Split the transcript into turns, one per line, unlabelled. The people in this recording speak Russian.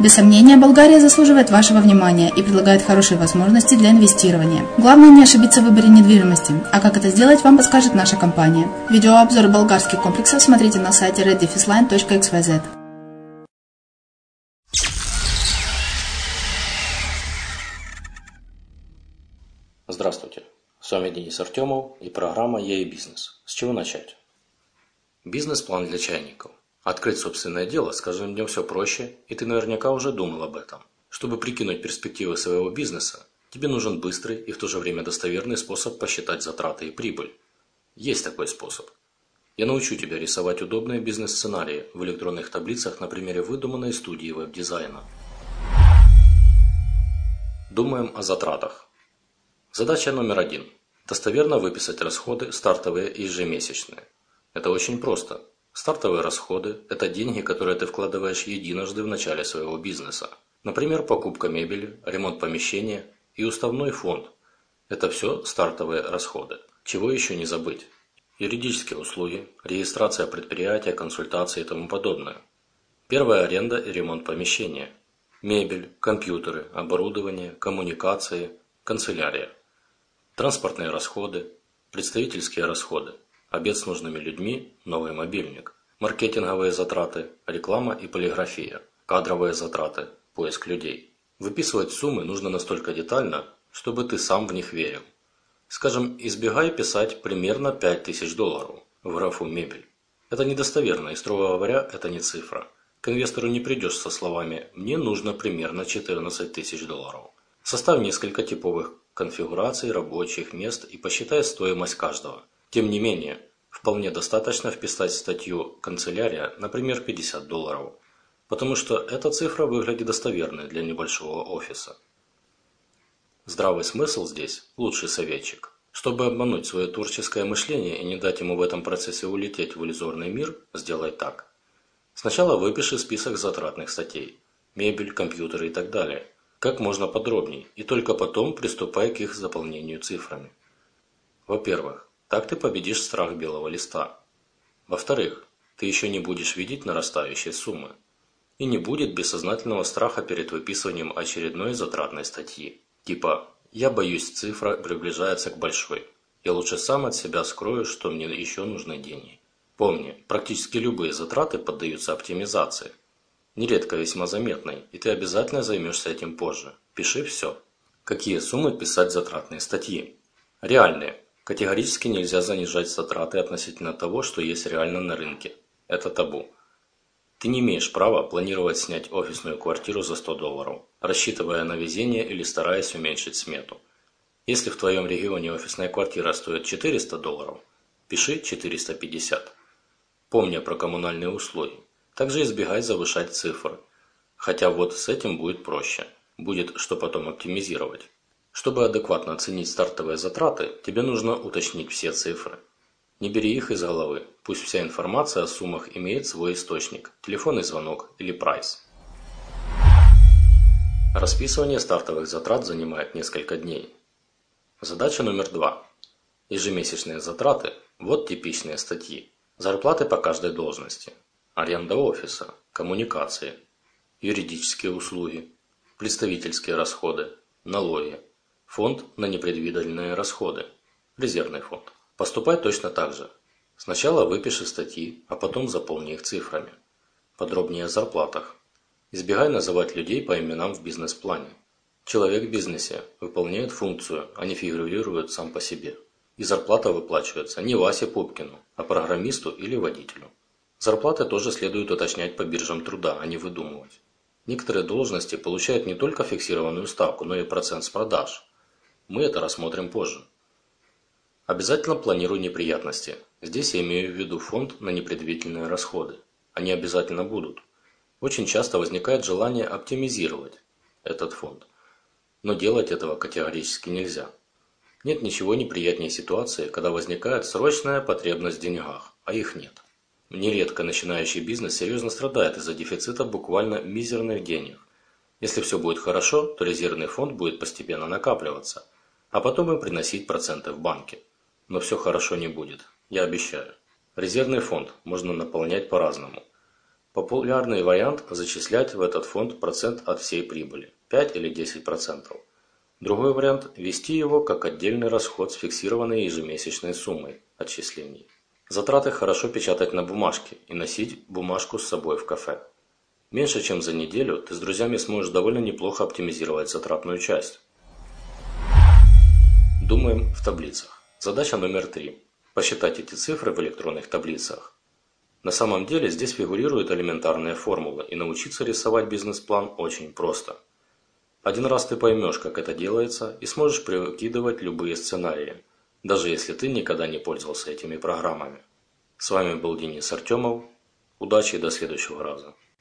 Без сомнения, Болгария заслуживает вашего внимания и предлагает хорошие возможности для инвестирования. Главное не ошибиться в выборе недвижимости, а как это сделать, вам подскажет наша компания. Видеообзор болгарских комплексов смотрите на сайте reddefisline.xyz.
Здравствуйте, с вами Денис Артемов и программа «Я и бизнес». С чего начать? Бизнес-план для чайников. Открыть собственное дело с каждым днем все проще, и ты наверняка уже думал об этом. Чтобы прикинуть перспективы своего бизнеса, тебе нужен быстрый и в то же время достоверный способ посчитать затраты и прибыль. Есть такой способ. Я научу тебя рисовать удобные бизнес-сценарии в электронных таблицах на примере выдуманной студии веб-дизайна. Думаем о затратах. Задача номер один. Достоверно выписать расходы стартовые и ежемесячные. Это очень просто. Стартовые расходы – это деньги, которые ты вкладываешь единожды в начале своего бизнеса. Например, покупка мебели, ремонт помещения и уставной фонд. Это все стартовые расходы. Чего еще не забыть? Юридические услуги, регистрация предприятия, консультации и тому подобное. Первая аренда и ремонт помещения. Мебель, компьютеры, оборудование, коммуникации, канцелярия. Транспортные расходы, представительские расходы, обед с нужными людьми, новый мобильник. Маркетинговые затраты, реклама и полиграфия. Кадровые затраты, поиск людей. Выписывать суммы нужно настолько детально, чтобы ты сам в них верил. Скажем, избегай писать примерно 5000 долларов в графу «Мебель». Это недостоверно и, строго говоря, это не цифра. К инвестору не придешь со словами «мне нужно примерно 14 тысяч долларов». Составь несколько типовых конфигураций рабочих мест и посчитай стоимость каждого. Тем не менее, вполне достаточно вписать в статью «Канцелярия», например, 50 долларов, потому что эта цифра выглядит достоверной для небольшого офиса. Здравый смысл здесь – лучший советчик. Чтобы обмануть свое творческое мышление и не дать ему в этом процессе улететь в иллюзорный мир, сделай так. Сначала выпиши список затратных статей – мебель, компьютеры и так далее – как можно подробней, и только потом приступай к их заполнению цифрами. Во-первых, так ты победишь страх белого листа. Во-вторых, ты еще не будешь видеть нарастающие суммы и не будет бессознательного страха перед выписыванием очередной затратной статьи. Типа «я боюсь, цифра приближается к большой. Я лучше сам от себя скрою, что мне еще нужны деньги». Помни, практически любые затраты поддаются оптимизации. Нередко весьма заметной, и ты обязательно займешься этим позже. Пиши все. Какие суммы писать затратные статьи? Реальные. Категорически нельзя занижать затраты относительно того, что есть реально на рынке. Это табу. Ты не имеешь права планировать снять офисную квартиру за 100 долларов, рассчитывая на везение или стараясь уменьшить смету. Если в твоем регионе офисная квартира стоит 400 долларов, пиши 450. Помня про коммунальные услуги. Также избегай завышать цифры. Хотя вот с этим будет проще. Будет что потом оптимизировать. Чтобы адекватно оценить стартовые затраты, тебе нужно уточнить все цифры. Не бери их из головы, пусть вся информация о суммах имеет свой источник, телефонный звонок или прайс. Расписывание стартовых затрат занимает несколько дней. Задача номер два. Ежемесячные затраты – вот типичные статьи. Зарплаты по каждой должности. Аренда офиса, коммуникации, юридические услуги, представительские расходы, налоги, фонд на непредвиденные расходы, резервный фонд. Поступай точно так же. Сначала выпиши статьи, а потом заполни их цифрами. Подробнее о зарплатах. Избегай называть людей по именам в бизнес-плане. Человек в бизнесе выполняет функцию, а не фигурирует сам по себе. И зарплата выплачивается не Васе Пупкину, а программисту или водителю. Зарплаты тоже следует уточнять по биржам труда, а не выдумывать. Некоторые должности получают не только фиксированную ставку, но и процент с продаж. Мы это рассмотрим позже. Обязательно планируй неприятности. Здесь я имею в виду фонд на непредвиденные расходы. Они обязательно будут. Очень часто возникает желание оптимизировать этот фонд. Но делать этого категорически нельзя. Нет ничего неприятнее ситуации, когда возникает срочная потребность в деньгах, а их нет. Нередко начинающий бизнес серьезно страдает из-за дефицита буквально мизерных денег. Если все будет хорошо, то резервный фонд будет постепенно накапливаться, а потом и приносить проценты в банке. Но все хорошо не будет, я обещаю. Резервный фонд можно наполнять по-разному. Популярный вариант – зачислять в этот фонд процент от всей прибыли – 5 или 10%. Другой вариант – ввести его как отдельный расход с фиксированной ежемесячной суммой отчислений. Затраты хорошо печатать на бумажке и носить бумажку с собой в кафе. Меньше чем за неделю ты с друзьями сможешь довольно неплохо оптимизировать затратную часть. Думаем в таблицах. Задача номер три. Посчитать эти цифры в электронных таблицах. На самом деле здесь фигурируют элементарные формулы, и научиться рисовать бизнес-план очень просто. Один раз ты поймешь, как это делается, и сможешь прикидывать любые сценарии, даже если ты никогда не пользовался этими программами. С вами был Денис Артемов. Удачи и до следующего раза.